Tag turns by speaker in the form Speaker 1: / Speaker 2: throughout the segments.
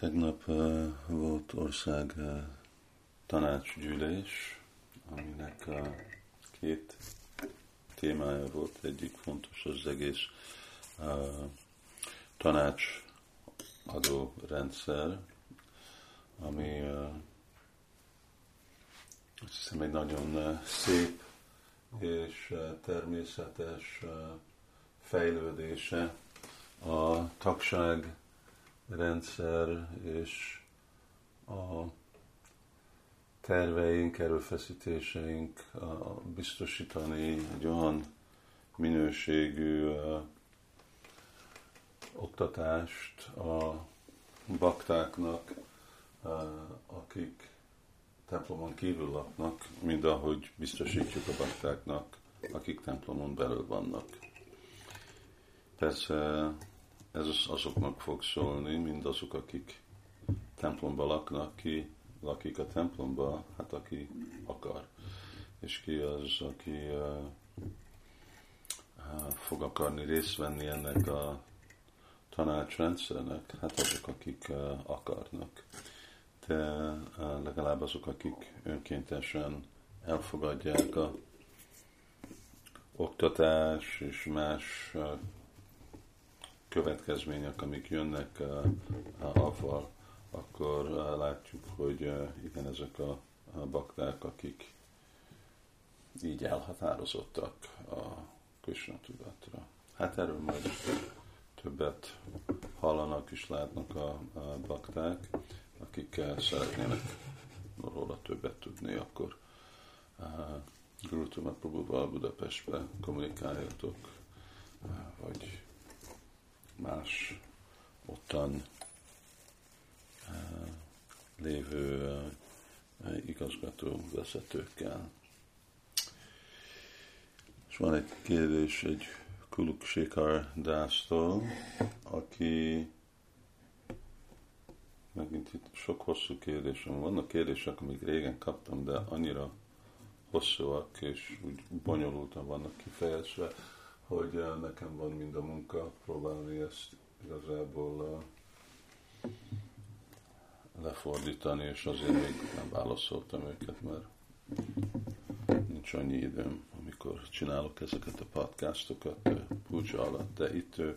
Speaker 1: Tegnap volt ország tanácsgyűlés, aminek uh, két témája volt. Egyik fontos az egész tanácsadó rendszer, ami azt hiszem egy nagyon szép és természetes fejlődése a tagság rendszer és a terveink, erőfeszítéseink biztosítani egy olyan minőségű oktatást a baktáknak, akik templomon kívül laknak, mint ahogy biztosítjuk a baktáknak, akik templomon belül vannak. Persze ez azoknak fog szólni, mind azok, akik templomba laknak, ki lakik a templomba, hát aki akar. És ki az, aki uh, fog akarni részt venni ennek a tanácsrendszernek, hát azok, akik uh, akarnak. De uh, legalább azok, akik önkéntesen elfogadják a oktatás és más következmények, amik jönnek avval, akkor látjuk, hogy igen, ezek a bakták, akik így elhatározottak a Krishna tudatra. Hát erről majd többet hallanak és látnak a, a bakták, akik szeretnének róla többet tudni, akkor uh, Guru Prabhuval Budapestbe kommunikáljatok, vagy más ottan uh, lévő uh, igazgató vezetőkkel. És van egy kérdés egy Kuluk Shikar Dásztól, aki megint itt sok hosszú kérdésem. Vannak kérdések, amik régen kaptam, de annyira hosszúak és úgy bonyolultan vannak kifejezve, hogy uh, nekem van mind a munka próbálni ezt igazából uh, lefordítani, és azért még nem válaszoltam őket, mert nincs annyi időm, amikor csinálok ezeket a podcastokat uh, puja alatt. De itt ő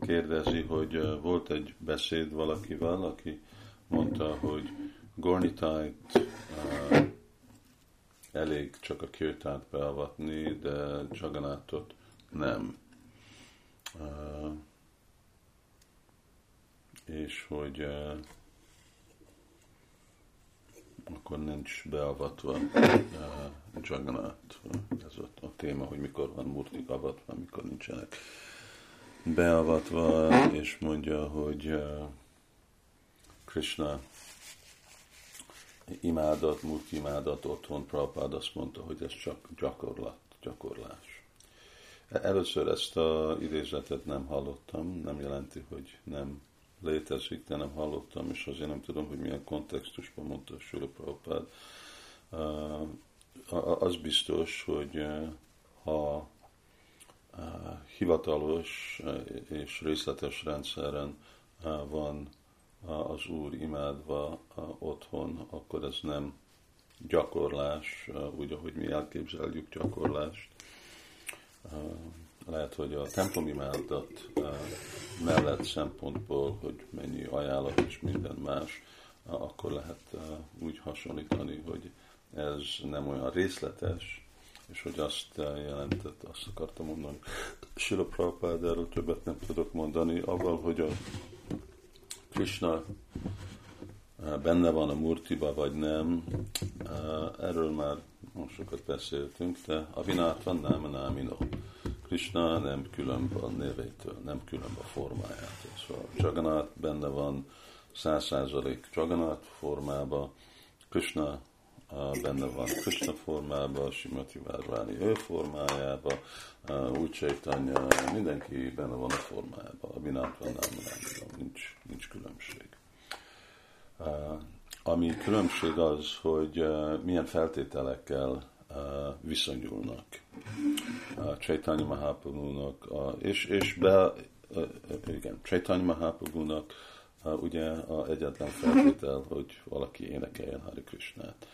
Speaker 1: kérdezi, hogy volt egy beszéd valakivel, aki mondta, hogy Gornitájt elég csak a kirtát beavatni, de Jaganátot nem. Uh, és hogy uh, akkor nincs beavatva uh, Jagannath. Ez a, a téma, hogy mikor van murtik avatva, mikor nincsenek beavatva, és mondja, hogy uh, Krishna imádat, murti imádat otthon, Prabhupád azt mondta, hogy ez csak gyakorlat, gyakorlás. Először ezt a idézetet nem hallottam, nem jelenti, hogy nem létezik, de nem hallottam, és azért nem tudom, hogy milyen kontextusban mondta Sula Prabhupád. Az biztos, hogy ha hivatalos és részletes rendszeren van az Úr imádva otthon, akkor ez nem gyakorlás, úgy, ahogy mi elképzeljük gyakorlást, lehet, hogy a templomimádat mellett szempontból, hogy mennyi ajánlat és minden más, akkor lehet úgy hasonlítani, hogy ez nem olyan részletes, és hogy azt jelentett, azt akartam mondani, Sila Prabhupád, erről többet nem tudok mondani, avval, hogy a Krishna benne van a murtiba, vagy nem, erről már sokat beszéltünk, de a vinátvan nem námino. Krishna nem különb a nevétől, nem különb a formájától. Szóval Jagannath benne van száz százalék Jagannath formába, Krishna benne van Krishna formába, Simati Várváni ő formájába, úgy Chaitanya, mindenki benne van a formájába, a Vinátva nem, nem, nincs, nincs különbség. Ami különbség az, hogy milyen feltételekkel viszonyulnak a Chaitanya Mahaprabhu-nak, és, és be, igen, Chaitanya Mahaprabhu-nak ugye a egyetlen feltétel, hogy valaki énekeljen Hari Krishnát.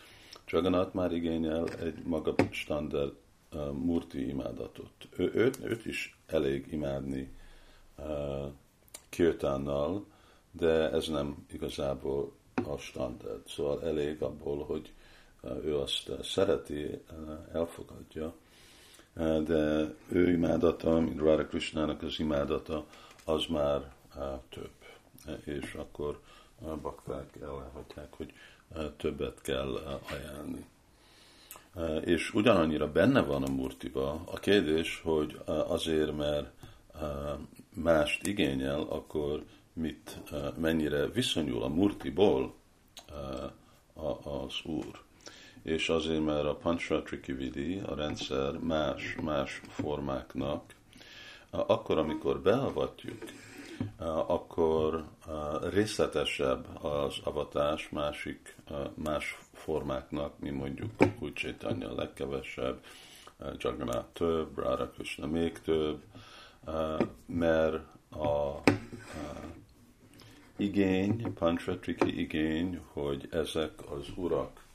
Speaker 1: Jagannath már igényel egy maga standard murti imádatot. Ő, őt, őt is elég imádni uh, kirtánnal, de ez nem igazából a standard. Szóval elég abból, hogy uh, ő azt uh, szereti, uh, elfogadja, de ő imádata, mint Radha Krishnának az imádata, az már több. És akkor a bakták elhatják, hogy többet kell ajánlni. És ugyanannyira benne van a murtiba a kérdés, hogy azért, mert mást igényel, akkor mit, mennyire viszonyul a murtiból az Úr. És azért, mert a Panchra Trikividi, a rendszer más, más formáknak, akkor, amikor beavatjuk akkor részletesebb az avatás másik, más formáknak, mi mondjuk úgy Chaitanya legkevesebb, Jagannath több, Radha Krishna még több, mert a igény, Panchatriki igény, hogy ezek az urak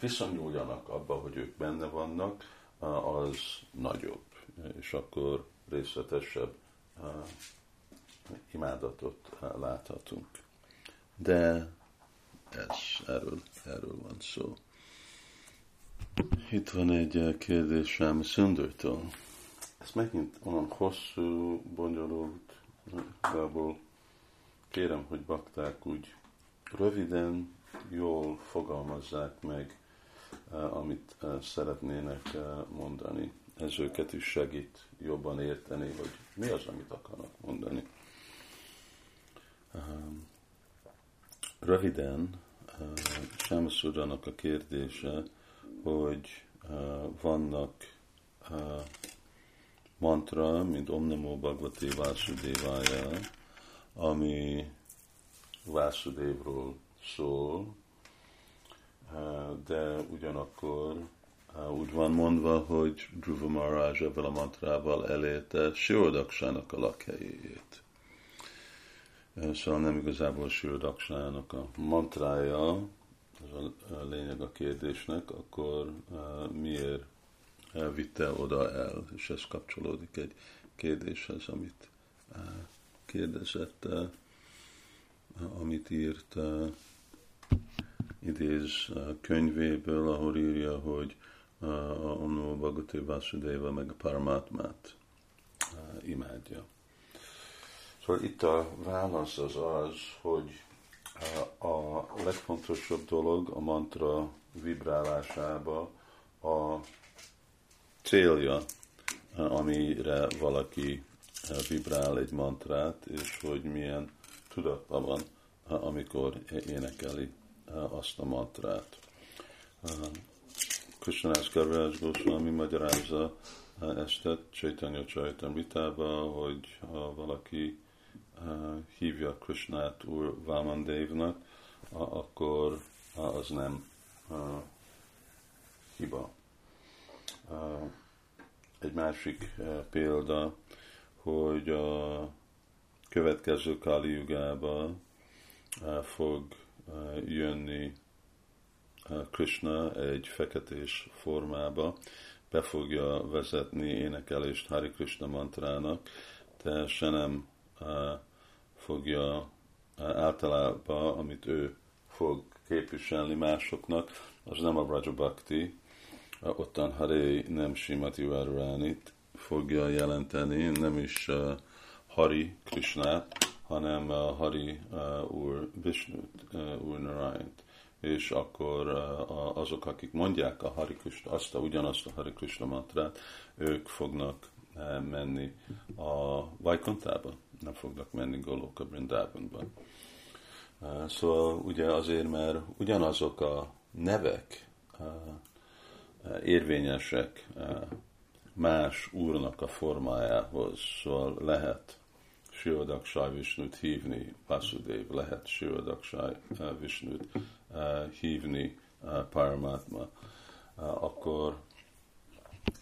Speaker 1: viszonyuljanak abba, hogy ők benne vannak, az nagyobb, és akkor részletesebb imádatot láthatunk. De ez, erről, erről van szó. Itt van egy kérdésem Szündőtől. Ez megint olyan hosszú, bonyolult, igazából kérem, hogy bakták úgy röviden, jól fogalmazzák meg, amit szeretnének mondani. Ez őket is segít jobban érteni, hogy mi az, amit akarnak mondani. Röviden, Sámaszúrának a kérdése, hogy vannak mantra, mint Om Namo Bhagavate Vásudévája, ami Vásudévról szól, de ugyanakkor úgy van mondva, hogy Dhruva Maharaj ebben a mantrával elérte Sirodaksának a lakhelyét. Szóval nem igazából Sirodaksának a mantrája, ez a lényeg a kérdésnek, akkor miért vitte oda el, és ez kapcsolódik egy kérdéshez, amit kérdezett, amit írt idéz könyvéből, ahol írja, hogy a Omnó Bhagavati Vasudeva meg a Paramatmát imádja. Szóval itt a válasz az az, hogy a legfontosabb dolog a mantra vibrálásába a célja, amire valaki vibrál egy mantrát, és hogy milyen tudatban van, amikor énekeli azt a mantrát. Krishnás Karvás Goswami magyarázza ezt Chaitanya Chaitamritába, hogy ha valaki hívja Krishnát úr Vamandevnak, akkor az nem hiba. Egy másik példa, hogy a következő Kali Yugába fog jönni Krishna egy feketés formába, be fogja vezetni énekelést Hari Krishna mantrának, se nem fogja általában, amit ő fog képviselni másoknak, az nem a Raja Bhakti, ottan Hare nem Simati Varuránit fogja jelenteni, nem is uh, Hari Krishnát, hanem uh, Hari uh, úr Vishnut, uh, úr Narayant. És akkor uh, azok, akik mondják a Hari Krishna, azt a, ugyanazt a Hari Krishna mantrát, ők fognak uh, menni a Vajkontába nem fognak menni Goloka Brindában. Szóval ugye azért, mert ugyanazok a nevek érvényesek más úrnak a formájához, szóval lehet Sirodaksaj Visnut hívni Vasudev, lehet Sirodaksaj Visnut hívni Paramatma, akkor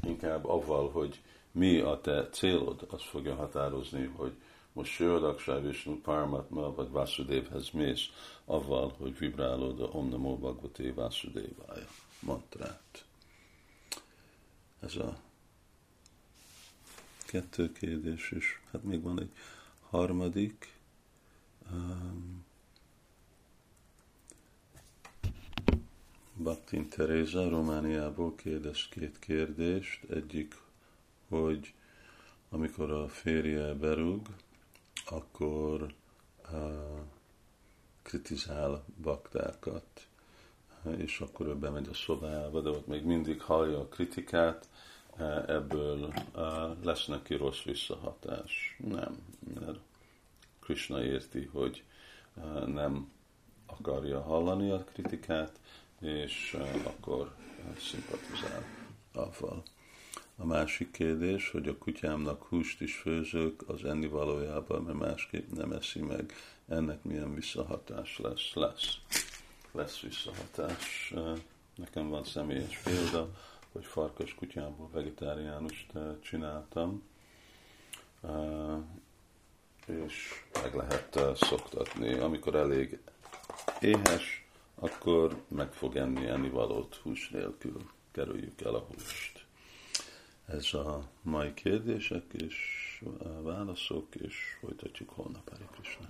Speaker 1: inkább avval, hogy mi a te célod, az fogja határozni, hogy most Sőadaksár Vishnu Paramatma vagy Vasudevhez mész, avval, hogy vibrálod a Om Namo Bhagavate Vasudevája mantrát. Ez a kettő kérdés, és hát még van egy harmadik. Um, Baktin Teréza Romániából kérdez két kérdést. Egyik, hogy amikor a férje berúg, akkor uh, kritizál baktákat, és akkor ő bemegy a szobába, de ott még mindig hallja a kritikát, ebből lesz neki rossz visszahatás. Nem, mert Krishna érti, hogy nem akarja hallani a kritikát, és akkor szimpatizál avval. A másik kérdés, hogy a kutyámnak húst is főzök az enni valójában, mert másképp nem eszi meg, ennek milyen visszahatás lesz. Lesz, lesz visszahatás. Nekem van személyes példa, hogy farkas kutyából vegetáriánust csináltam, és meg lehet szoktatni. Amikor elég éhes, akkor meg fog enni ennivalót hús nélkül. Kerüljük el a húst. Ez a mai kérdések és válaszok, és folytatjuk holnap, Hari Krishna.